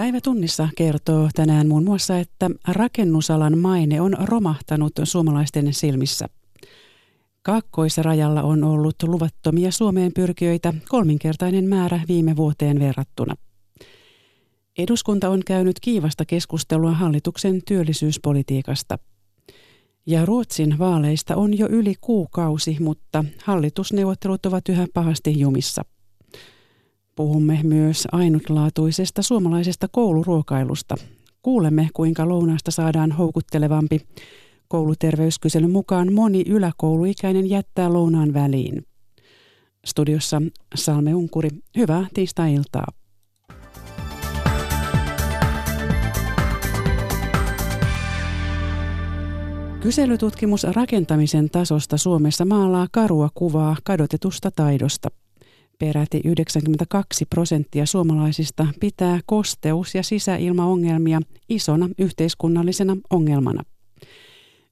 Päivätunnissa kertoo tänään muun muassa, että rakennusalan maine on romahtanut suomalaisten silmissä. Kaakkoisrajalla on ollut luvattomia Suomeen pyrkijöitä kolminkertainen määrä viime vuoteen verrattuna. Eduskunta on käynyt kiivasta keskustelua hallituksen työllisyyspolitiikasta. Ja Ruotsin vaaleista on jo yli kuukausi, mutta hallitusneuvottelut ovat yhä pahasti jumissa. Puhumme myös ainutlaatuisesta suomalaisesta kouluruokailusta. Kuulemme, kuinka lounaasta saadaan houkuttelevampi. Kouluterveyskyselyn mukaan moni yläkouluikäinen jättää lounaan väliin. Studiossa Salme Unkuri, hyvää tiistai-iltaa. Kyselytutkimus rakentamisen tasosta Suomessa maalaa karua kuvaa kadotetusta taidosta. Peräti 92 prosenttia suomalaisista pitää kosteus- ja sisäilmaongelmia isona yhteiskunnallisena ongelmana.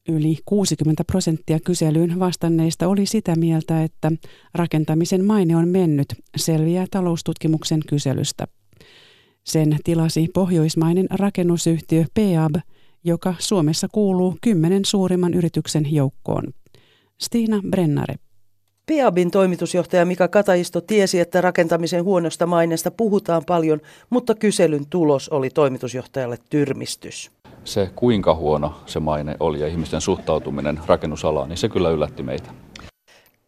Yli 60 prosenttia kyselyyn vastanneista oli sitä mieltä, että rakentamisen maine on mennyt, selviää taloustutkimuksen kyselystä. Sen tilasi pohjoismainen rakennusyhtiö Peab, joka Suomessa kuuluu kymmenen suurimman yrityksen joukkoon. Stiina Brennare. Peabin toimitusjohtaja Mika Kataisto tiesi, että rakentamisen huonosta maineesta puhutaan paljon, mutta kyselyn tulos oli toimitusjohtajalle tyrmistys. Se, kuinka huono se maine oli ja ihmisten suhtautuminen rakennusalaan, niin se kyllä yllätti meitä.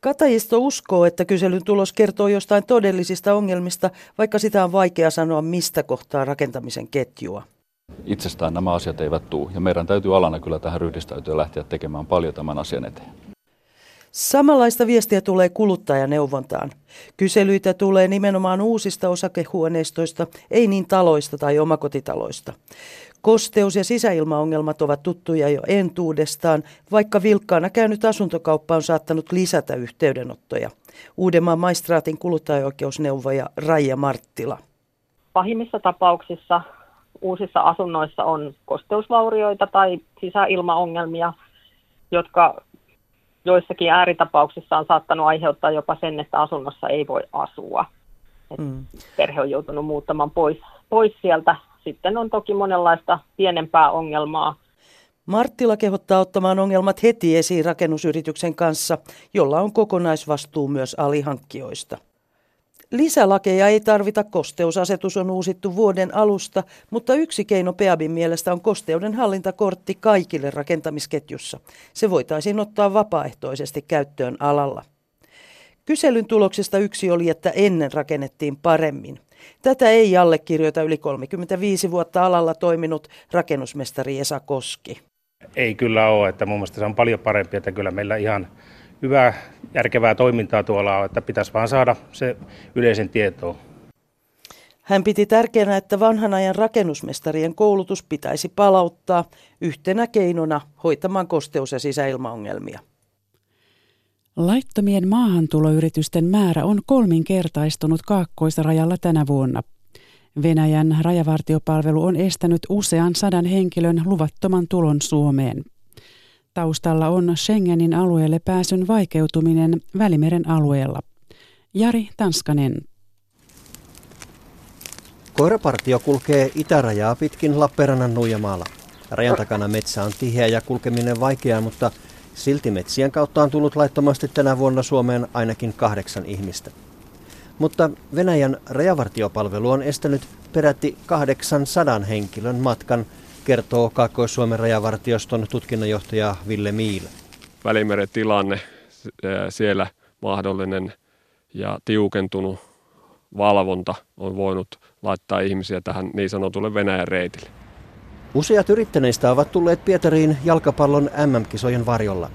Katajisto uskoo, että kyselyn tulos kertoo jostain todellisista ongelmista, vaikka sitä on vaikea sanoa mistä kohtaa rakentamisen ketjua. Itsestään nämä asiat eivät tuu ja meidän täytyy alana kyllä tähän ryhdistäytyä lähteä tekemään paljon tämän asian eteen. Samanlaista viestiä tulee kuluttajaneuvontaan. Kyselyitä tulee nimenomaan uusista osakehuoneistoista, ei niin taloista tai omakotitaloista. Kosteus- ja sisäilmaongelmat ovat tuttuja jo entuudestaan, vaikka vilkkaana käynyt asuntokauppa on saattanut lisätä yhteydenottoja. Uudenmaan maistraatin kuluttajaoikeusneuvoja Raija Marttila. Pahimmissa tapauksissa uusissa asunnoissa on kosteusvaurioita tai sisäilmaongelmia, jotka joissakin ääritapauksissa on saattanut aiheuttaa jopa sen, että asunnossa ei voi asua. mm. Perhe on joutunut muuttamaan pois, pois sieltä. Sitten on toki monenlaista pienempää ongelmaa. Marttila kehottaa ottamaan ongelmat heti esiin rakennusyrityksen kanssa, jolla on kokonaisvastuu myös alihankkijoista. Lisälakeja ei tarvita, kosteusasetus on uusittu vuoden alusta, mutta yksi keino Peabin mielestä on kosteuden hallintakortti kaikille rakentamisketjussa. Se voitaisiin ottaa vapaaehtoisesti käyttöön alalla. Kyselyn tuloksista yksi oli, että ennen rakennettiin paremmin. Tätä ei allekirjoita yli 35 vuotta alalla toiminut rakennusmestari Esa Koski. Ei kyllä ole, että mun mielestä se on paljon parempi, että kyllä meillä ihan hyvää, järkevää toimintaa tuolla on, että pitäisi vaan saada se yleisen tietoon. Hän piti tärkeänä, että vanhan ajan rakennusmestarien koulutus pitäisi palauttaa yhtenä keinona hoitamaan kosteus- ja sisäilmaongelmia. Laittomien maahantuloyritysten määrä on kolminkertaistunut kaakkoisrajalla tänä vuonna. Venäjän rajavartiopalvelu on estänyt usean sadan henkilön luvattoman tulon Suomeen. Taustalla on Schengenin alueelle pääsyn vaikeutuminen Välimeren alueella. Jari Tanskanen. Koirapartio kulkee itärajaa pitkin Lappeenrannan Nuijamaalla. Rajan takana metsä on tiheä ja kulkeminen vaikeaa, mutta silti metsien kautta on tullut laittomasti tänä vuonna Suomeen ainakin kahdeksan ihmistä. Mutta Venäjän rajavartiopalvelu on estänyt peräti 800 henkilön matkan – kertoo Kaakkois-Suomen rajavartioston tutkinnanjohtaja Ville Miil. Välimeren tilanne, siellä mahdollinen ja tiukentunut valvonta on voinut laittaa ihmisiä tähän niin sanotulle Venäjän reitille. Useat yrittäneistä ovat tulleet Pietariin jalkapallon MM-kisojen varjolla.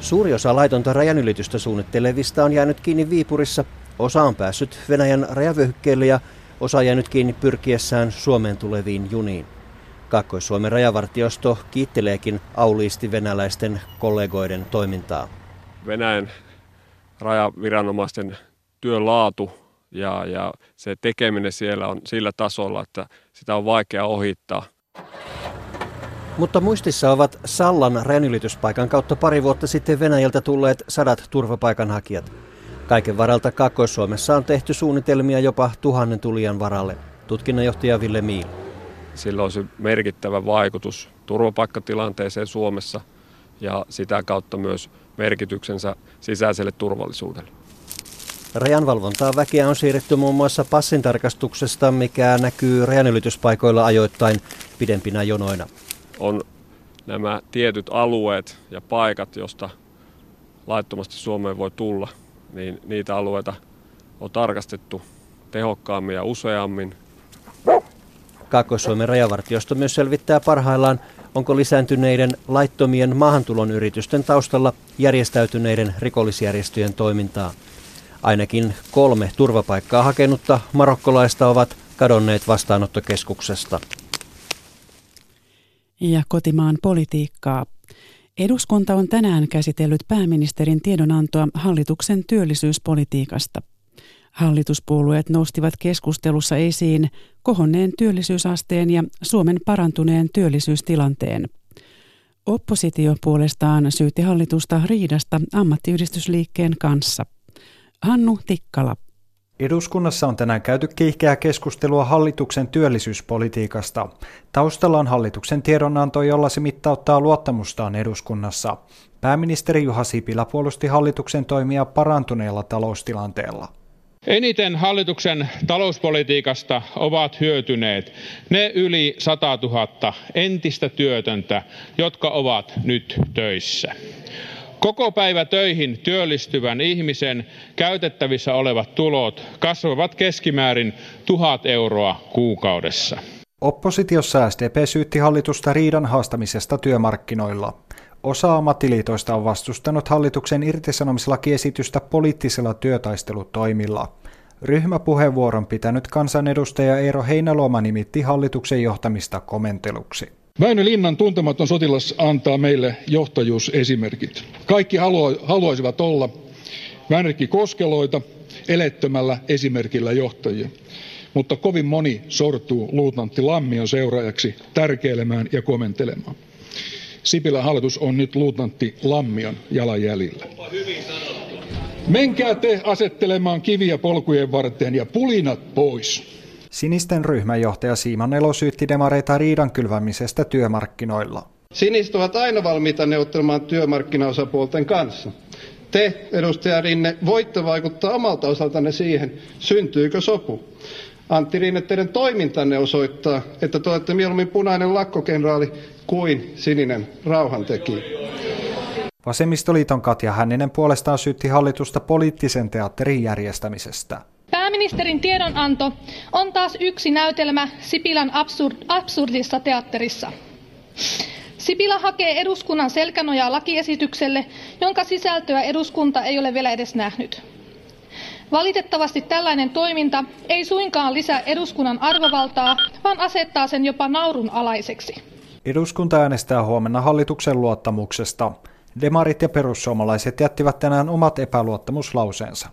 Suuri osa laitonta rajanylitystä suunnittelevista on jäänyt kiinni Viipurissa, osa on päässyt Venäjän rajavyöhykkeelle ja osa jäänyt kiinni pyrkiessään Suomeen tuleviin juniin. Kaakkois-Suomen rajavartiosto kiitteleekin auliisti venäläisten kollegoiden toimintaa. Venäjän rajaviranomaisten työn laatu ja, ja se tekeminen siellä on sillä tasolla, että sitä on vaikea ohittaa. Mutta muistissa ovat Sallan rajanylityspaikan kautta pari vuotta sitten Venäjältä tulleet sadat turvapaikanhakijat. Kaiken varalta Kaakkois-Suomessa on tehty suunnitelmia jopa tuhannen tulijan varalle. tutkinnanjohtaja Ville Miil. Sillä olisi merkittävä vaikutus turvapaikkatilanteeseen Suomessa ja sitä kautta myös merkityksensä sisäiselle turvallisuudelle. Rajanvalvontaa väkeä on siirretty muun muassa passintarkastuksesta, mikä näkyy rajanylityspaikoilla ajoittain pidempinä jonoina. On nämä tietyt alueet ja paikat, josta laittomasti Suomeen voi tulla, niin niitä alueita on tarkastettu tehokkaammin ja useammin. Kaakkois-Suomen rajavartiosto myös selvittää parhaillaan, onko lisääntyneiden laittomien maahantulon yritysten taustalla järjestäytyneiden rikollisjärjestöjen toimintaa. Ainakin kolme turvapaikkaa hakenutta marokkolaista ovat kadonneet vastaanottokeskuksesta. Ja kotimaan politiikkaa. Eduskunta on tänään käsitellyt pääministerin tiedonantoa hallituksen työllisyyspolitiikasta. Hallituspuolueet nostivat keskustelussa esiin kohonneen työllisyysasteen ja Suomen parantuneen työllisyystilanteen. Oppositio puolestaan syytti hallitusta riidasta ammattiyhdistysliikkeen kanssa. Hannu Tikkala. Eduskunnassa on tänään käyty kiihkeää keskustelua hallituksen työllisyyspolitiikasta. Taustalla on hallituksen tiedonanto, jolla se mittauttaa luottamustaan eduskunnassa. Pääministeri Juha Sipilä puolusti hallituksen toimia parantuneella taloustilanteella. Eniten hallituksen talouspolitiikasta ovat hyötyneet ne yli 100 000 entistä työtöntä, jotka ovat nyt töissä. Koko päivä töihin työllistyvän ihmisen käytettävissä olevat tulot kasvavat keskimäärin tuhat euroa kuukaudessa. Oppositiossa SDP syytti hallitusta riidan haastamisesta työmarkkinoilla. Osa ammattiliitoista on vastustanut hallituksen irtisanomislakiesitystä poliittisilla työtaistelutoimilla. Ryhmäpuheenvuoron pitänyt kansanedustaja Eero Heinäluoma nimitti hallituksen johtamista komenteluksi. Väinö Linnan tuntematon sotilas antaa meille johtajuusesimerkit. Kaikki haluaisivat olla Väinökin Koskeloita elettömällä esimerkillä johtajia. Mutta kovin moni sortuu luutnantti Lammion seuraajaksi tärkeilemään ja komentelemaan. Sipilän hallitus on nyt luutnantti Lammion jalanjäljillä. Menkää te asettelemaan kiviä polkujen varteen ja pulinat pois. Sinisten ryhmänjohtaja Siiman Elo syytti demareita riidan kylvämisestä työmarkkinoilla. Siniset ovat aina valmiita neuvottelemaan työmarkkinaosapuolten kanssa. Te, edustaja Rinne, voitte vaikuttaa omalta osaltanne siihen, syntyykö sopu. Antti Rinne, teidän toimintanne osoittaa, että te olette mieluummin punainen lakkokenraali kuin sininen rauhantekijä. Vasemmistoliiton Katja Hänninen puolestaan syytti hallitusta poliittisen teatterin järjestämisestä. Pääministerin tiedonanto on taas yksi näytelmä Sipilän absurd, absurdissa teatterissa. Sipilä hakee eduskunnan selkänojaa lakiesitykselle, jonka sisältöä eduskunta ei ole vielä edes nähnyt. Valitettavasti tällainen toiminta ei suinkaan lisää eduskunnan arvovaltaa, vaan asettaa sen jopa naurun alaiseksi. Eduskunta äänestää huomenna hallituksen luottamuksesta. Demarit ja perussuomalaiset jättivät tänään omat epäluottamuslauseensa.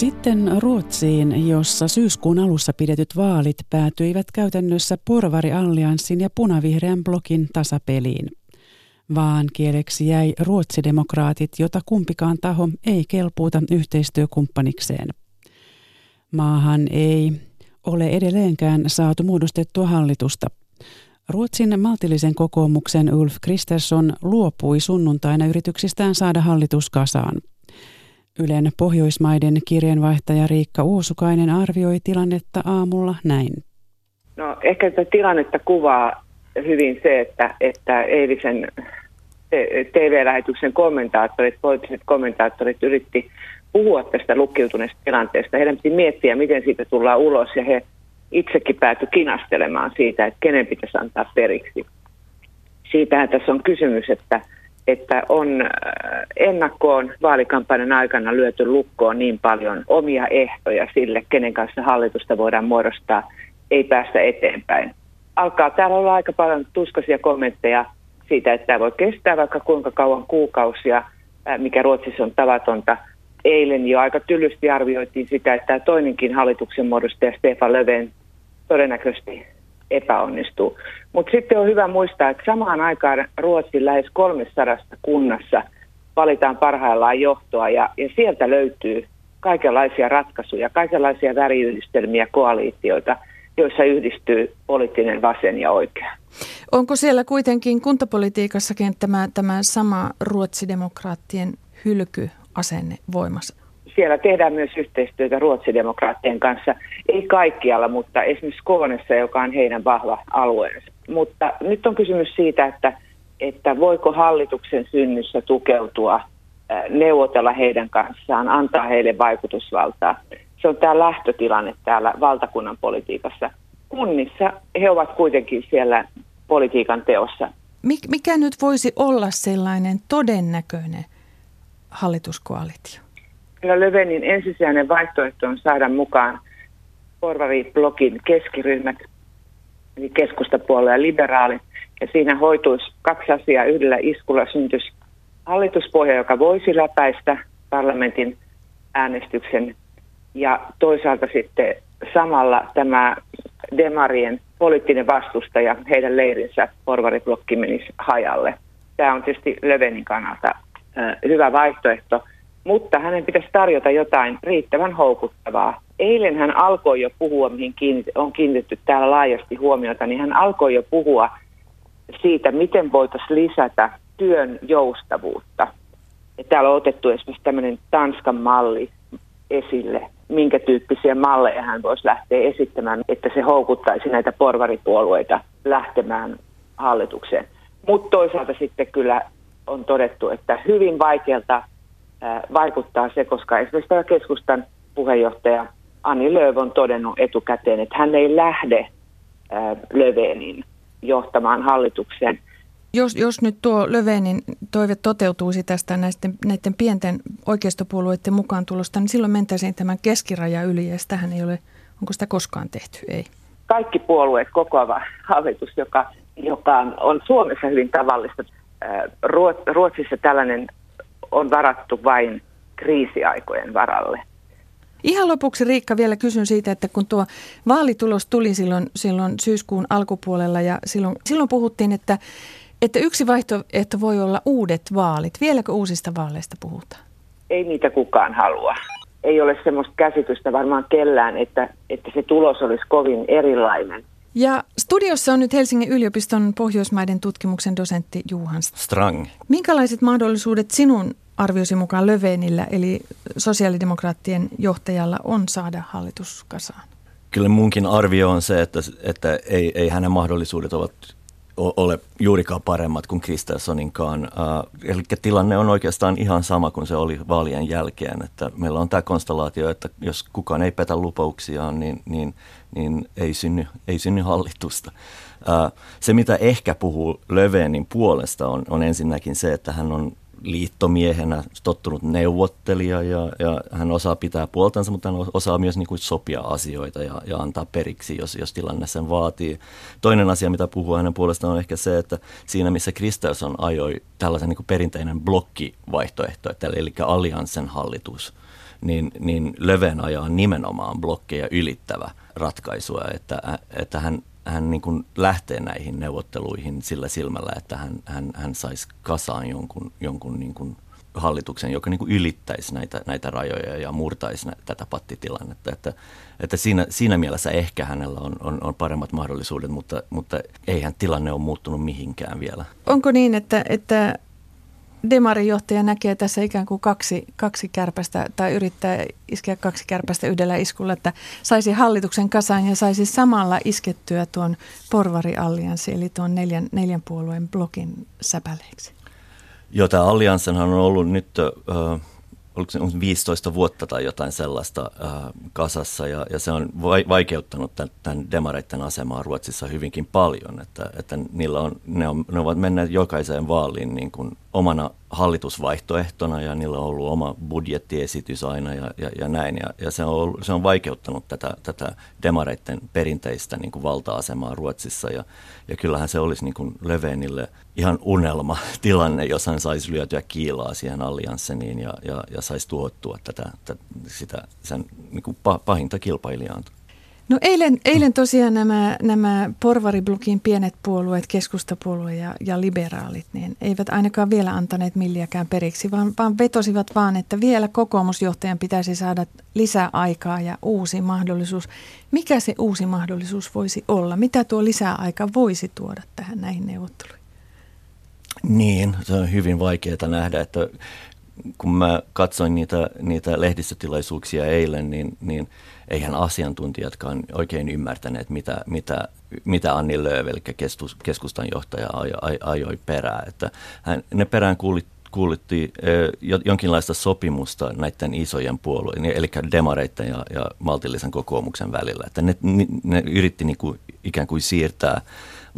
Sitten Ruotsiin, jossa syyskuun alussa pidetyt vaalit päätyivät käytännössä porvari-allianssin ja punavihreän blokin tasapeliin. Vaan kieleksi jäi ruotsidemokraatit, jota kumpikaan taho ei kelpuuta yhteistyökumppanikseen. Maahan ei ole edelleenkään saatu muodostettua hallitusta. Ruotsin maltillisen kokoomuksen Ulf Kristersson luopui sunnuntaina yrityksistään saada hallitus kasaan. Ylen Pohjoismaiden kirjeenvaihtaja Riikka Uusukainen arvioi tilannetta aamulla näin. No ehkä tätä tilannetta kuvaa hyvin se, että, että eilisen TV-lähetyksen kommentaattorit, poliittiset kommentaattorit yritti puhua tästä lukkiutuneesta tilanteesta. Heidän piti miettiä, miten siitä tullaan ulos ja he itsekin päätyi kinastelemaan siitä, että kenen pitäisi antaa periksi. Siitähän tässä on kysymys, että että on äh, ennakkoon vaalikampanjan aikana lyöty lukkoon niin paljon omia ehtoja sille, kenen kanssa hallitusta voidaan muodostaa, ei päästä eteenpäin. Alkaa täällä olla aika paljon tuskaisia kommentteja siitä, että tämä voi kestää vaikka kuinka kauan kuukausia, äh, mikä Ruotsissa on tavatonta. Eilen jo aika tylysti arvioitiin sitä, että tämä toinenkin hallituksen muodostaja Stefan Löfven todennäköisesti epäonnistuu. Mutta sitten on hyvä muistaa, että samaan aikaan Ruotsin lähes 300 kunnassa valitaan parhaillaan johtoa ja, ja sieltä löytyy kaikenlaisia ratkaisuja, kaikenlaisia väriyhdistelmiä, koaliitioita, joissa yhdistyy poliittinen vasen ja oikea. Onko siellä kuitenkin kuntapolitiikassakin tämä, tämä sama ruotsidemokraattien hylkyasenne voimassa? Siellä tehdään myös yhteistyötä ruotsidemokraattien kanssa. Ei kaikkialla, mutta esimerkiksi Koonessa, joka on heidän vahva alueensa. Mutta nyt on kysymys siitä, että, että voiko hallituksen synnyssä tukeutua, neuvotella heidän kanssaan, antaa heille vaikutusvaltaa. Se on tämä lähtötilanne täällä valtakunnan politiikassa. Kunnissa he ovat kuitenkin siellä politiikan teossa. Mikä nyt voisi olla sellainen todennäköinen hallituskoalitio? Kyllä Lövenin ensisijainen vaihtoehto on saada mukaan porvariblogin keskiryhmät, eli keskustapuolue ja liberaalit. Ja siinä hoituisi kaksi asiaa. Yhdellä iskulla syntyisi hallituspohja, joka voisi läpäistä parlamentin äänestyksen. Ja toisaalta sitten samalla tämä Demarien poliittinen vastustaja, heidän leirinsä, porvariblokki menisi hajalle. Tämä on tietysti Lövenin kannalta hyvä vaihtoehto, mutta hänen pitäisi tarjota jotain riittävän houkuttavaa. Eilen hän alkoi jo puhua, mihin on kiinnitetty täällä laajasti huomiota, niin hän alkoi jo puhua siitä, miten voitaisiin lisätä työn joustavuutta. Ja täällä on otettu esimerkiksi tämmöinen Tanskan malli esille, minkä tyyppisiä malleja hän voisi lähteä esittämään, että se houkuttaisi näitä porvaripuolueita lähtemään hallitukseen. Mutta toisaalta sitten kyllä on todettu, että hyvin vaikealta vaikuttaa se, koska esimerkiksi tämä keskustan puheenjohtaja Ani Lööv on todennut etukäteen, että hän ei lähde Lövenin johtamaan hallitukseen. Jos, jos nyt tuo Lövenin toive toteutuisi tästä näisten, näiden pienten oikeistopuolueiden mukaan tulosta, niin silloin mentäisiin tämän keskiraja yli ja sitähän ei ole, onko sitä koskaan tehty? Ei. Kaikki puolueet kokoava hallitus, joka, joka on Suomessa hyvin tavallista. Ruotsissa tällainen on varattu vain kriisiaikojen varalle. Ihan lopuksi Riikka vielä kysyn siitä, että kun tuo vaalitulos tuli silloin, silloin syyskuun alkupuolella ja silloin, silloin puhuttiin, että, että yksi vaihtoehto voi olla uudet vaalit. Vieläkö uusista vaaleista puhutaan? Ei niitä kukaan halua. Ei ole semmoista käsitystä varmaan kellään, että, että se tulos olisi kovin erilainen. Ja studiossa on nyt Helsingin yliopiston Pohjoismaiden tutkimuksen dosentti Juhan Strang. Minkälaiset mahdollisuudet sinun arviosi mukaan Lövenillä, eli sosiaalidemokraattien johtajalla, on saada hallitus kasaan? Kyllä munkin arvio on se, että, että ei, ei hänen mahdollisuudet ovat ole juurikaan paremmat kuin Kristerssoninkaan. Uh, eli tilanne on oikeastaan ihan sama kuin se oli vaalien jälkeen. Että meillä on tämä konstellaatio, että jos kukaan ei petä lupauksiaan, niin, niin, niin ei, synny, ei synny hallitusta. Uh, se, mitä ehkä puhuu Löfvenin puolesta, on, on ensinnäkin se, että hän on liittomiehenä tottunut neuvottelija ja, ja hän osaa pitää puoltansa, mutta hän osaa myös niin kuin sopia asioita ja, ja antaa periksi, jos, jos tilanne sen vaatii. Toinen asia, mitä puhuu hänen puolestaan, on ehkä se, että siinä missä Kristersson ajoi tällaisen niin kuin perinteinen blokkivaihtoehto, eli allianssen hallitus, niin, niin Löven ajaa nimenomaan blokkeja ylittävä ratkaisua, että, että hän hän niin kuin lähtee näihin neuvotteluihin sillä silmällä, että hän, hän, hän saisi kasaan jonkun, jonkun niin kuin hallituksen, joka niin kuin ylittäisi näitä, näitä rajoja ja murtaisi nä, tätä pattitilannetta. Että, että siinä, siinä mielessä ehkä hänellä on, on, on paremmat mahdollisuudet, mutta, mutta eihän tilanne ole muuttunut mihinkään vielä. Onko niin, että, että Demarin johtaja näkee tässä ikään kuin kaksi, kaksi kärpästä tai yrittää iskeä kaksi kärpästä yhdellä iskulla, että saisi hallituksen kasaan ja saisi samalla iskettyä tuon porvariallianssi eli tuon neljän, neljän puolueen blokin säpäleeksi. Joo, tämä allianssenhan on ollut nyt äh, oliko se 15 vuotta tai jotain sellaista äh, kasassa, ja, ja se on vai, vaikeuttanut tämän, tämän demareiden asemaa Ruotsissa hyvinkin paljon, että, että niillä on, ne, on, ne ovat menneet jokaiseen vaaliin niin kuin omana hallitusvaihtoehtona, ja niillä on ollut oma budjettiesitys aina ja, ja, ja näin, ja, ja se, on ollut, se on vaikeuttanut tätä, tätä demareiden perinteistä niin kuin valta-asemaa Ruotsissa, ja, ja kyllähän se olisi niin kuin Löfvenille ihan unelma tilanne, jos hän saisi lyötyä kiilaa siihen alliansseniin ja, ja, ja saisi tuottua tätä, tätä, sitä sen niin kuin pahinta kilpailijaa. No eilen, eilen tosiaan nämä, nämä porvariblokin pienet puolueet, keskustapuolue ja, ja liberaalit, niin eivät ainakaan vielä antaneet milliäkään periksi, vaan, vaan vetosivat vaan, että vielä kokoomusjohtajan pitäisi saada lisää aikaa ja uusi mahdollisuus. Mikä se uusi mahdollisuus voisi olla? Mitä tuo lisäaika voisi tuoda tähän näihin neuvotteluihin? Niin, se on hyvin vaikeaa nähdä, että kun mä katsoin niitä, niitä lehdistötilaisuuksia eilen, niin, niin eihän asiantuntijatkaan oikein ymmärtäneet, mitä, mitä, mitä Anni Lööv, eli keskustan johtaja, ajoi, ajoi perään. Että hän, ne perään kuulit, kuulitti jonkinlaista sopimusta näiden isojen puolueiden, eli demareiden ja, ja maltillisen kokoomuksen välillä. Että ne, ne yritti niin kuin, ikään kuin siirtää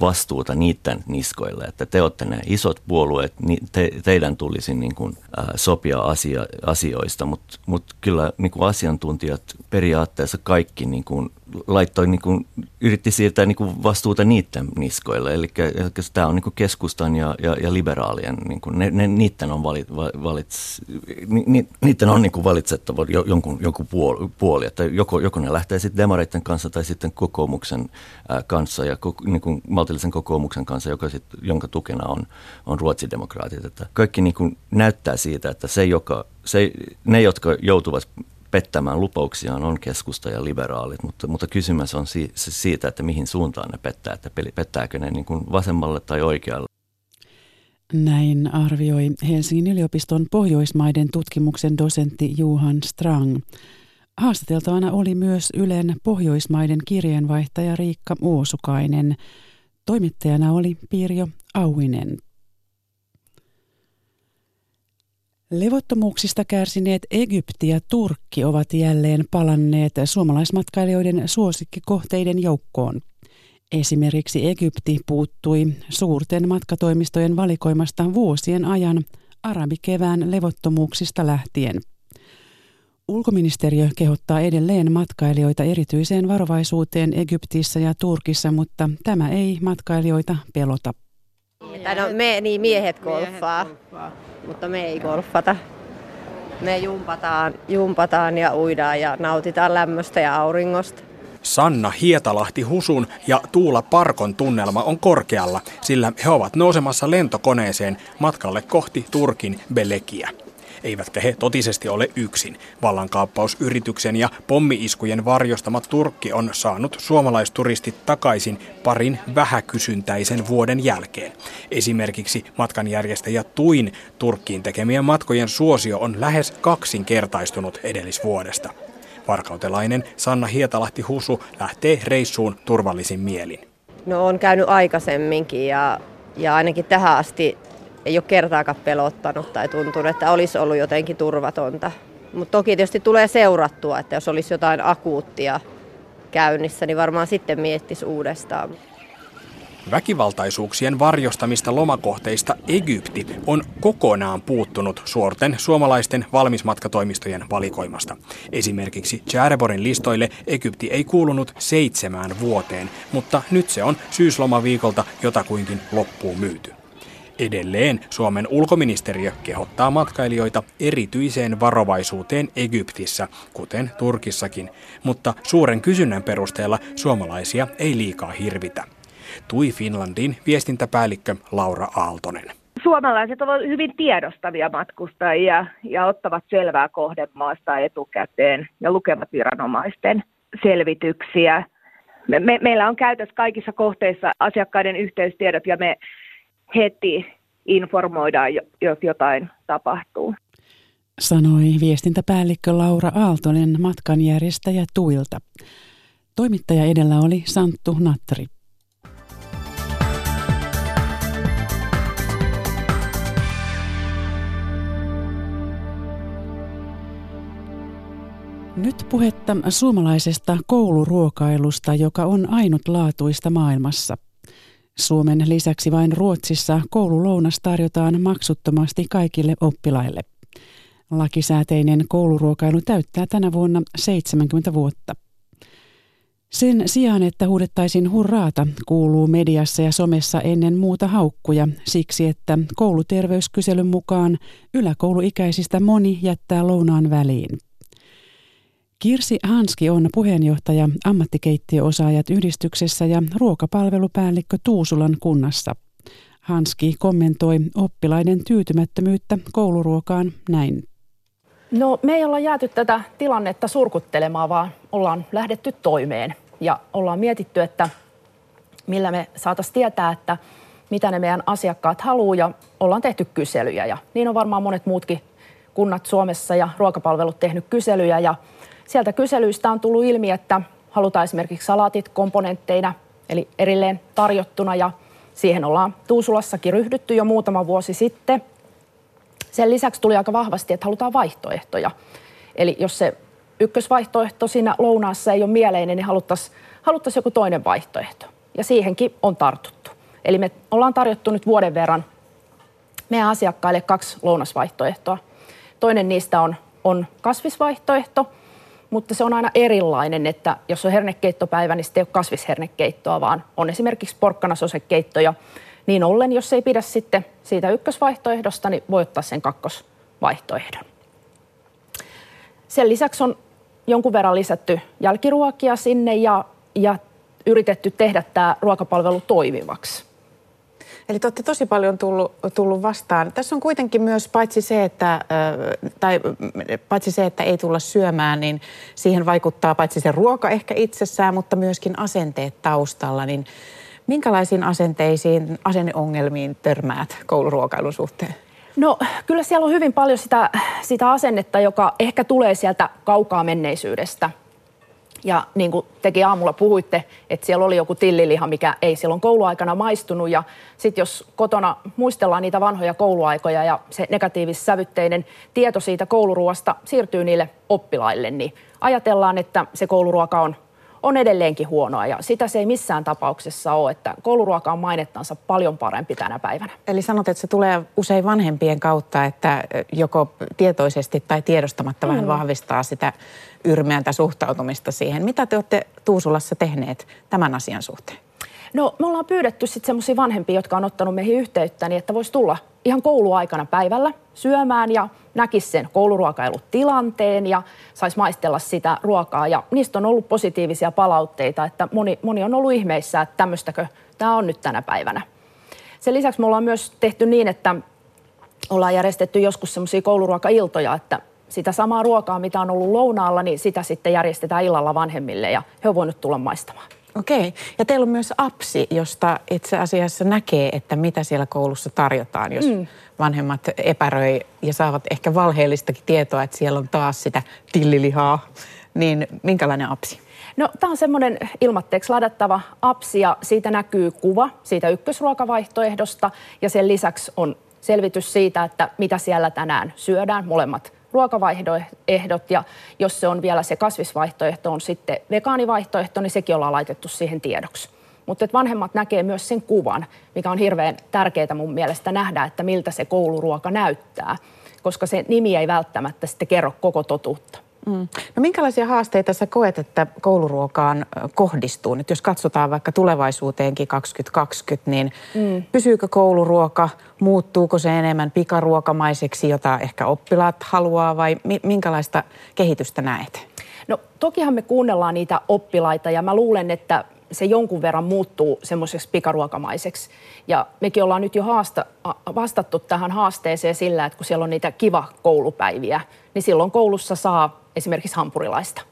vastuuta niiden niskoille, että te olette ne isot puolueet, niin te, teidän tulisi niin kuin, äh, sopia asia, asioista, mutta mut kyllä niin kuin asiantuntijat periaatteessa kaikki niin kuin, laittoi, niin kuin, yritti siirtää niin kuin vastuuta niiden niskoille. Eli, eli tämä on niin kuin keskustan ja, ja, ja liberaalien, niin kuin, ne, ne, niiden on, valit, valits, ni, niiden on niin kuin valitsettava jonkun, jonkun puoli, että joko, joko ne lähtee sitten demareiden kanssa tai sitten kokoomuksen ää, kanssa ja ko, niin kuin maltillisen kokoomuksen kanssa, joka sit, jonka tukena on, on ruotsidemokraatit. Että kaikki niin kuin näyttää siitä, että se, joka, se, ne, jotka joutuvat pettämään lupauksiaan on keskusta ja liberaalit, mutta, mutta kysymys on si, siitä, että mihin suuntaan ne pettää, että pettääkö ne niin kuin vasemmalle tai oikealle. Näin arvioi Helsingin yliopiston Pohjoismaiden tutkimuksen dosentti Juhan Strang. Haastateltavana oli myös Ylen Pohjoismaiden kirjeenvaihtaja Riikka Uusukainen. Toimittajana oli Pirjo Auinen. Levottomuuksista kärsineet Egypti ja Turkki ovat jälleen palanneet suomalaismatkailijoiden suosikkikohteiden joukkoon. Esimerkiksi Egypti puuttui suurten matkatoimistojen valikoimasta vuosien ajan arabikevään levottomuuksista lähtien. Ulkoministeriö kehottaa edelleen matkailijoita erityiseen varovaisuuteen Egyptissä ja Turkissa, mutta tämä ei matkailijoita pelota. No, me, niin miehet golfaa. Miehet golfaa mutta me ei golfata. Me jumpataan, jumpataan ja uidaan ja nautitaan lämmöstä ja auringosta. Sanna Hietalahti Husun ja Tuula Parkon tunnelma on korkealla, sillä he ovat nousemassa lentokoneeseen matkalle kohti Turkin Belekiä. Eivätkä he totisesti ole yksin. Vallankaappausyrityksen ja pommiiskujen varjostama Turkki on saanut suomalaisturistit takaisin parin vähäkysyntäisen vuoden jälkeen. Esimerkiksi matkanjärjestäjä Tuin Turkkiin tekemien matkojen suosio on lähes kaksinkertaistunut edellisvuodesta. Varkautelainen Sanna Hietalahti Husu lähtee reissuun turvallisin mielin. No on käynyt aikaisemminkin ja, ja ainakin tähän asti ei ole kertaakaan pelottanut tai tuntunut, että olisi ollut jotenkin turvatonta. Mutta toki tietysti tulee seurattua, että jos olisi jotain akuuttia käynnissä, niin varmaan sitten miettisi uudestaan. Väkivaltaisuuksien varjostamista lomakohteista Egypti on kokonaan puuttunut suorten suomalaisten valmismatkatoimistojen valikoimasta. Esimerkiksi Chareborin listoille Egypti ei kuulunut seitsemään vuoteen, mutta nyt se on syyslomaviikolta jotakuinkin loppuun myyty. Edelleen Suomen ulkoministeriö kehottaa matkailijoita erityiseen varovaisuuteen Egyptissä, kuten Turkissakin, mutta suuren kysynnän perusteella suomalaisia ei liikaa hirvitä. Tui Finlandin viestintäpäällikkö Laura Aaltonen. Suomalaiset ovat hyvin tiedostavia matkustajia ja ottavat selvää kohdemaasta etukäteen ja lukevat viranomaisten selvityksiä. Me, me, meillä on käytössä kaikissa kohteissa asiakkaiden yhteystiedot ja me heti informoidaan, jos jotain tapahtuu. Sanoi viestintäpäällikkö Laura Aaltonen matkanjärjestäjä Tuilta. Toimittaja edellä oli Santtu Nattari. Nyt puhetta suomalaisesta kouluruokailusta, joka on ainutlaatuista maailmassa – Suomen lisäksi vain Ruotsissa koululounas tarjotaan maksuttomasti kaikille oppilaille. Lakisääteinen kouluruokailu täyttää tänä vuonna 70 vuotta. Sen sijaan, että huudettaisiin hurraata, kuuluu mediassa ja somessa ennen muuta haukkuja siksi, että kouluterveyskyselyn mukaan yläkouluikäisistä moni jättää lounaan väliin. Kirsi Hanski on puheenjohtaja ammattikeittiöosaajat yhdistyksessä ja ruokapalvelupäällikkö Tuusulan kunnassa. Hanski kommentoi oppilaiden tyytymättömyyttä kouluruokaan näin. No me ei olla jääty tätä tilannetta surkuttelemaan, vaan ollaan lähdetty toimeen ja ollaan mietitty, että millä me saataisiin tietää, että mitä ne meidän asiakkaat haluaa ja ollaan tehty kyselyjä ja niin on varmaan monet muutkin kunnat Suomessa ja ruokapalvelut tehnyt kyselyjä ja sieltä kyselyistä on tullut ilmi, että halutaan esimerkiksi salaatit komponentteina eli erilleen tarjottuna ja siihen ollaan Tuusulassakin ryhdytty jo muutama vuosi sitten. Sen lisäksi tuli aika vahvasti, että halutaan vaihtoehtoja. Eli jos se ykkösvaihtoehto siinä lounaassa ei ole mieleinen, niin haluttaisiin haluttaisi joku toinen vaihtoehto. Ja siihenkin on tartuttu. Eli me ollaan tarjottu nyt vuoden verran meidän asiakkaille kaksi lounasvaihtoehtoa. Toinen niistä on, on kasvisvaihtoehto, mutta se on aina erilainen, että jos on hernekeittopäivä, niin sitten ei ole kasvishernekeittoa, vaan on esimerkiksi porkkanasosekeitto ja niin ollen, jos ei pidä sitten siitä ykkösvaihtoehdosta, niin voi ottaa sen kakkosvaihtoehdon. Sen lisäksi on jonkun verran lisätty jälkiruokia sinne ja, ja yritetty tehdä tämä ruokapalvelu toimivaksi. Eli te olette tosi paljon tullut, tullut vastaan. Tässä on kuitenkin myös paitsi se, että, tai paitsi se, että ei tulla syömään, niin siihen vaikuttaa paitsi se ruoka ehkä itsessään, mutta myöskin asenteet taustalla. Niin minkälaisiin asenteisiin, asenneongelmiin törmäät kouluruokailun suhteen? No kyllä siellä on hyvin paljon sitä, sitä asennetta, joka ehkä tulee sieltä kaukaa menneisyydestä – ja niin kuin tekin aamulla puhuitte, että siellä oli joku tilliliha, mikä ei silloin kouluaikana maistunut. Ja sitten jos kotona muistellaan niitä vanhoja kouluaikoja ja se negatiivissävytteinen tieto siitä kouluruoasta siirtyy niille oppilaille, niin ajatellaan, että se kouluruoka on on edelleenkin huonoa ja sitä se ei missään tapauksessa ole, että kouluruoka on mainettansa paljon parempi tänä päivänä. Eli sanot, että se tulee usein vanhempien kautta, että joko tietoisesti tai tiedostamatta mm. vähän vahvistaa sitä yrmeäntä suhtautumista siihen. Mitä te olette Tuusulassa tehneet tämän asian suhteen? No me ollaan pyydetty sitten semmoisia vanhempia, jotka on ottanut meihin yhteyttä, niin että voisi tulla ihan kouluaikana päivällä syömään ja näkisi sen kouluruokailutilanteen ja saisi maistella sitä ruokaa. Ja niistä on ollut positiivisia palautteita, että moni, moni on ollut ihmeissä, että tämmöistäkö tämä on nyt tänä päivänä. Sen lisäksi me ollaan myös tehty niin, että ollaan järjestetty joskus semmoisia kouluruokailtoja, että sitä samaa ruokaa, mitä on ollut lounaalla, niin sitä sitten järjestetään illalla vanhemmille ja he on voinut tulla maistamaan. Okei. Ja teillä on myös apsi, josta itse asiassa näkee, että mitä siellä koulussa tarjotaan, jos mm. vanhemmat epäröi ja saavat ehkä valheellistakin tietoa, että siellä on taas sitä tillilihaa. Niin minkälainen apsi? No, tämä on semmoinen ilmatteeksi ladattava apsi ja siitä näkyy kuva siitä ykkösruokavaihtoehdosta ja sen lisäksi on selvitys siitä, että mitä siellä tänään syödään, molemmat ruokavaihtoehdot ja jos se on vielä se kasvisvaihtoehto on sitten vegaanivaihtoehto, niin sekin ollaan laitettu siihen tiedoksi. Mutta vanhemmat näkee myös sen kuvan, mikä on hirveän tärkeää mun mielestä nähdä, että miltä se kouluruoka näyttää, koska se nimi ei välttämättä sitten kerro koko totuutta. Mm. No minkälaisia haasteita sä koet, että kouluruokaan kohdistuu? Nyt jos katsotaan vaikka tulevaisuuteenkin 2020, niin mm. pysyykö kouluruoka, muuttuuko se enemmän pikaruokamaiseksi, jota ehkä oppilaat haluaa vai minkälaista kehitystä näet? No tokihan me kuunnellaan niitä oppilaita ja mä luulen, että se jonkun verran muuttuu semmoiseksi pikaruokamaiseksi. Ja mekin ollaan nyt jo haasta, vastattu tähän haasteeseen sillä, että kun siellä on niitä kiva koulupäiviä, niin silloin koulussa saa esimerkiksi hampurilaista.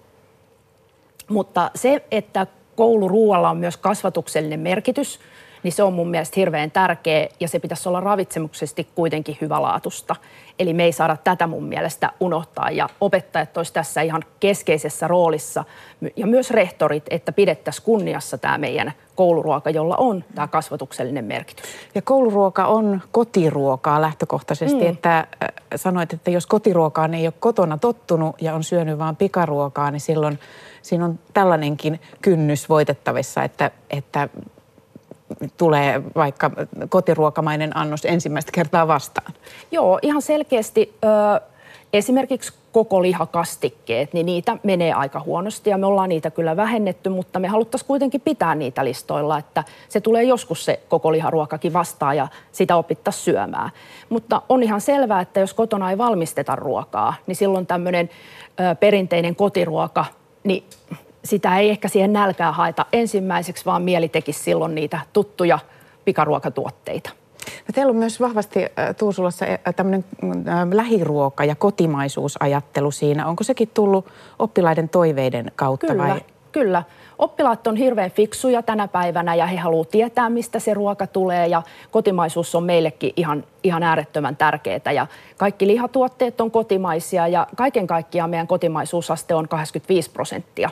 Mutta se, että kouluruualla on myös kasvatuksellinen merkitys, niin se on mun mielestä hirveän tärkeä ja se pitäisi olla ravitsemuksesti kuitenkin hyvälaatusta. Eli me ei saada tätä mun mielestä unohtaa ja opettajat olisi tässä ihan keskeisessä roolissa ja myös rehtorit, että pidettäisiin kunniassa tämä meidän kouluruoka, jolla on tämä kasvatuksellinen merkitys. Ja kouluruoka on kotiruokaa lähtökohtaisesti, mm. että äh, sanoit, että jos kotiruokaan ei ole kotona tottunut ja on syönyt vain pikaruokaa, niin silloin siinä on tällainenkin kynnys voitettavissa, että, että tulee vaikka kotiruokamainen annos ensimmäistä kertaa vastaan? Joo, ihan selkeästi. Ö, Esimerkiksi koko lihakastikkeet, niin niitä menee aika huonosti ja me ollaan niitä kyllä vähennetty, mutta me haluttaisiin kuitenkin pitää niitä listoilla, että se tulee joskus se koko liharuokakin vastaan ja sitä opittaisiin syömään. Mutta on ihan selvää, että jos kotona ei valmisteta ruokaa, niin silloin tämmöinen perinteinen kotiruoka, niin sitä ei ehkä siihen nälkää haeta ensimmäiseksi, vaan mieli tekisi silloin niitä tuttuja pikaruokatuotteita. No teillä on myös vahvasti Tuusulassa tämmöinen lähiruoka- ja kotimaisuusajattelu siinä. Onko sekin tullut oppilaiden toiveiden kautta kyllä, vai? Kyllä. Oppilaat on hirveän fiksuja tänä päivänä ja he haluavat tietää, mistä se ruoka tulee ja kotimaisuus on meillekin ihan, ihan äärettömän tärkeää. Ja kaikki lihatuotteet on kotimaisia ja kaiken kaikkiaan meidän kotimaisuusaste on 85 prosenttia.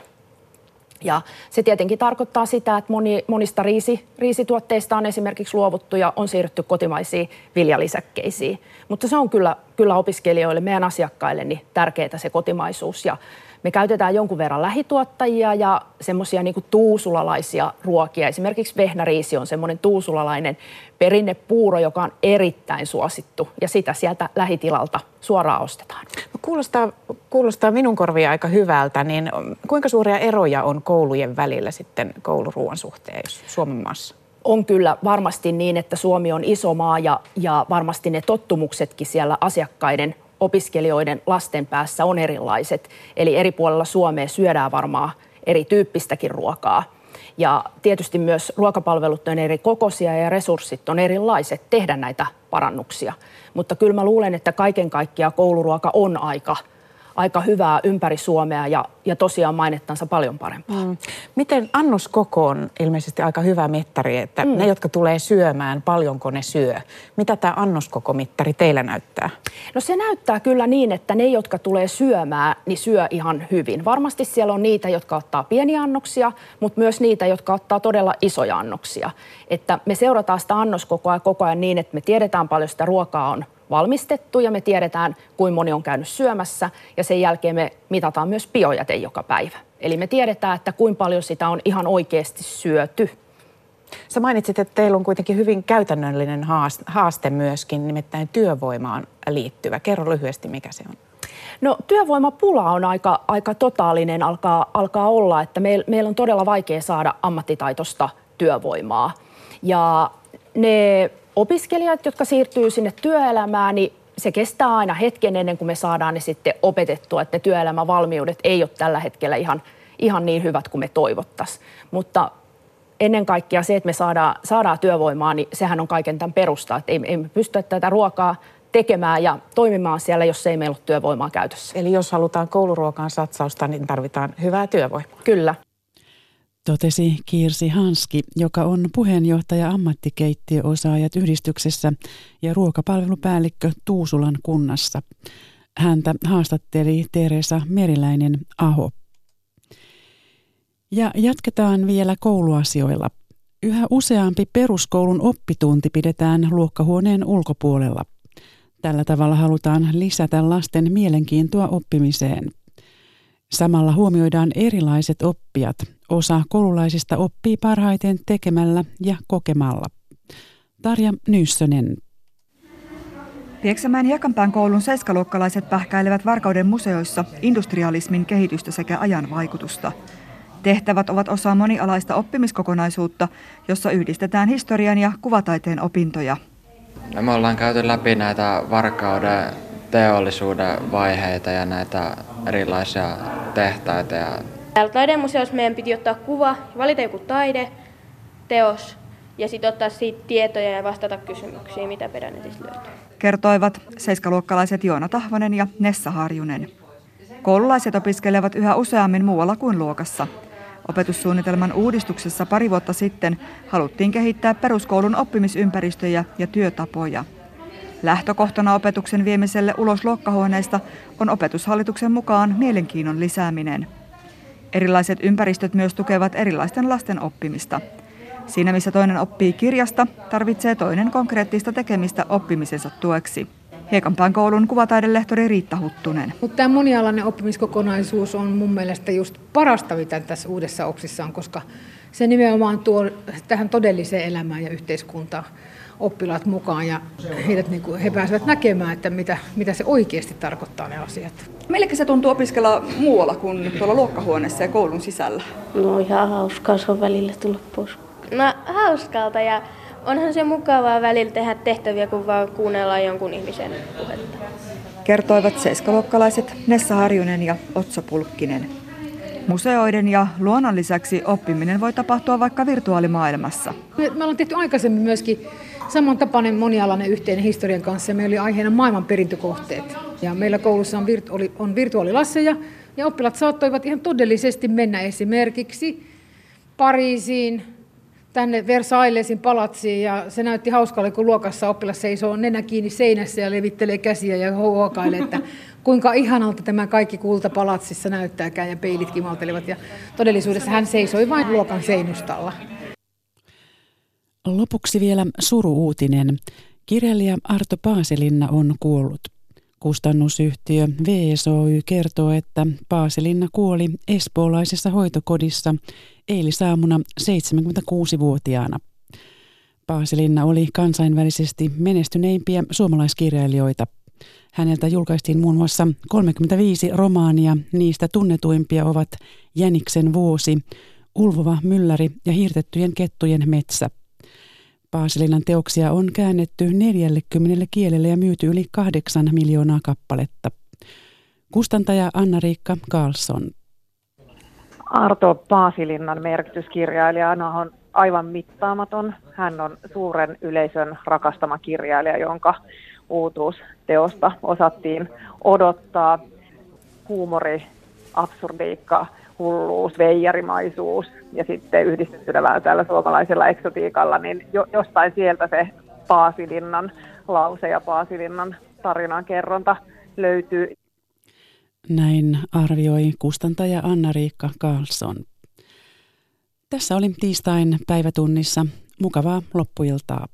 Ja se tietenkin tarkoittaa sitä, että moni, monista riisi, riisituotteista on esimerkiksi luovuttu ja on siirrytty kotimaisiin viljalisäkkeisiin. Mutta se on kyllä, kyllä opiskelijoille, meidän asiakkaille niin tärkeää se kotimaisuus. Ja me käytetään jonkun verran lähituottajia ja semmoisia niin tuusulalaisia ruokia. Esimerkiksi vehnäriisi on semmoinen tuusulalainen perinnepuuro, joka on erittäin suosittu ja sitä sieltä lähitilalta suoraan ostetaan. No kuulostaa, kuulostaa minun korvia aika hyvältä, niin kuinka suuria eroja on koulujen välillä sitten kouluruoan suhteen Suomen maassa? on kyllä varmasti niin, että Suomi on iso maa ja, ja varmasti ne tottumuksetkin siellä asiakkaiden opiskelijoiden lasten päässä on erilaiset. Eli eri puolella Suomea syödään varmaan erityyppistäkin ruokaa. Ja tietysti myös ruokapalvelut on eri kokoisia ja resurssit on erilaiset tehdä näitä parannuksia. Mutta kyllä mä luulen, että kaiken kaikkiaan kouluruoka on aika aika hyvää ympäri Suomea ja, ja tosiaan mainettansa paljon parempaa. Mm. Miten annoskoko on ilmeisesti aika hyvä mittari, että mm. ne, jotka tulee syömään, paljonko ne syö? Mitä tämä annoskokomittari teillä näyttää? No se näyttää kyllä niin, että ne, jotka tulee syömään, niin syö ihan hyvin. Varmasti siellä on niitä, jotka ottaa pieniä annoksia, mutta myös niitä, jotka ottaa todella isoja annoksia. Että me seurataan sitä annoskokoa koko ajan niin, että me tiedetään paljon sitä ruokaa on valmistettu ja me tiedetään, kuinka moni on käynyt syömässä ja sen jälkeen me mitataan myös biojäte joka päivä. Eli me tiedetään, että kuinka paljon sitä on ihan oikeasti syöty. Sä mainitsit, että teillä on kuitenkin hyvin käytännöllinen haaste myöskin, nimittäin työvoimaan liittyvä. Kerro lyhyesti, mikä se on. No työvoimapula on aika, aika totaalinen, alkaa, alkaa olla, että meillä meil on todella vaikea saada ammattitaitosta työvoimaa. Ja ne opiskelijat, jotka siirtyy sinne työelämään, niin se kestää aina hetken ennen kuin me saadaan ne sitten opetettua, että ne työelämävalmiudet ei ole tällä hetkellä ihan, ihan niin hyvät kuin me toivottaisiin. Mutta ennen kaikkea se, että me saadaan, saadaan työvoimaa, niin sehän on kaiken tämän perusta. Että ei, ei me pysty tätä ruokaa tekemään ja toimimaan siellä, jos ei meillä ole työvoimaa käytössä. Eli jos halutaan kouluruokaan satsausta, niin tarvitaan hyvää työvoimaa. Kyllä totesi Kirsi Hanski, joka on puheenjohtaja ammattikeittiöosaajat yhdistyksessä ja ruokapalvelupäällikkö Tuusulan kunnassa. Häntä haastatteli Teresa Meriläinen Aho. Ja jatketaan vielä kouluasioilla. Yhä useampi peruskoulun oppitunti pidetään luokkahuoneen ulkopuolella. Tällä tavalla halutaan lisätä lasten mielenkiintoa oppimiseen. Samalla huomioidaan erilaiset oppijat. Osa koululaisista oppii parhaiten tekemällä ja kokemalla. Tarja Nyssönen. Pieksämäen Jakanpään koulun seiskaluokkalaiset pähkäilevät Varkauden museoissa industrialismin kehitystä sekä ajan vaikutusta. Tehtävät ovat osa monialaista oppimiskokonaisuutta, jossa yhdistetään historian ja kuvataiteen opintoja. Me ollaan käyty läpi näitä Varkauden teollisuuden vaiheita ja näitä erilaisia tehtaita. Ja... Täällä taidemuseossa meidän piti ottaa kuva, valita joku taide, teos ja sitten ottaa siitä tietoja ja vastata kysymyksiin, mitä peränetistä löytyy. Kertoivat seiskaluokkalaiset Joona Tahvonen ja Nessa Harjunen. Koululaiset opiskelevat yhä useammin muualla kuin luokassa. Opetussuunnitelman uudistuksessa pari vuotta sitten haluttiin kehittää peruskoulun oppimisympäristöjä ja työtapoja – Lähtökohtana opetuksen viemiselle ulos luokkahuoneesta on opetushallituksen mukaan mielenkiinnon lisääminen. Erilaiset ympäristöt myös tukevat erilaisten lasten oppimista. Siinä missä toinen oppii kirjasta, tarvitsee toinen konkreettista tekemistä oppimisensa tueksi. Hiekanpään koulun kuvataidelehtori Riitta Huttunen. Mutta tämä monialainen oppimiskokonaisuus on mun mielestä just parasta, mitä tässä uudessa oksissa on, koska se nimenomaan tuo tähän todelliseen elämään ja yhteiskuntaan oppilaat mukaan ja heidät, niin kuin, he pääsevät näkemään, että mitä, mitä se oikeasti tarkoittaa ne asiat. Millekä se tuntuu opiskella muualla kuin tuolla luokkahuoneessa ja koulun sisällä? No ihan hauskaa se on välillä tulla pois. No hauskalta ja onhan se mukavaa välillä tehdä tehtäviä, kun vaan kuunnellaan jonkun ihmisen puhetta. Kertoivat seiskaluokkalaiset Nessa Harjunen ja Otso Pulkkinen. Museoiden ja luonnon lisäksi oppiminen voi tapahtua vaikka virtuaalimaailmassa. Me, me ollaan tehty aikaisemmin myöskin samantapainen monialainen yhteinen historian kanssa. Meillä oli aiheena maailman perintökohteet. Ja meillä koulussa on, virtu- oli, on virtuaalilasseja ja oppilaat saattoivat ihan todellisesti mennä esimerkiksi Pariisiin, tänne Versailesin palatsiin ja se näytti hauskalle, kun luokassa oppilas seisoo nenä kiinni seinässä ja levittelee käsiä ja huokailee, että kuinka ihanalta tämä kaikki kulta palatsissa näyttääkään ja peilit kimaltelevat. Ja todellisuudessa hän seisoi vain luokan seinustalla. Lopuksi vielä suru-uutinen. Kirjailija Arto Paaselinna on kuollut. Kustannusyhtiö VSOY kertoo, että Paaselinna kuoli espoolaisessa hoitokodissa eilisaamuna 76-vuotiaana. Paaselinna oli kansainvälisesti menestyneimpiä suomalaiskirjailijoita. Häneltä julkaistiin muun muassa 35 romaania, niistä tunnetuimpia ovat Jäniksen vuosi, Ulvova mylläri ja Hiirtettyjen kettujen metsä. Paasilinan teoksia on käännetty 40 kielelle ja myyty yli 8 miljoonaa kappaletta. Kustantaja Anna-Riikka Karlsson. Arto Paasilinnan merkitys kirjailijana on aivan mittaamaton. Hän on suuren yleisön rakastama kirjailija, jonka uutuusteosta osattiin odottaa. Huumori, absurdiikka, hulluus, veijarimaisuus ja sitten yhdistettynä vähän tällä suomalaisella eksotiikalla, niin jo, jostain sieltä se Paasilinnan lause ja Paasilinnan tarinan kerronta löytyy. Näin arvioi kustantaja Anna-Riikka Karlsson. Tässä oli tiistain päivätunnissa. Mukavaa loppuiltaa.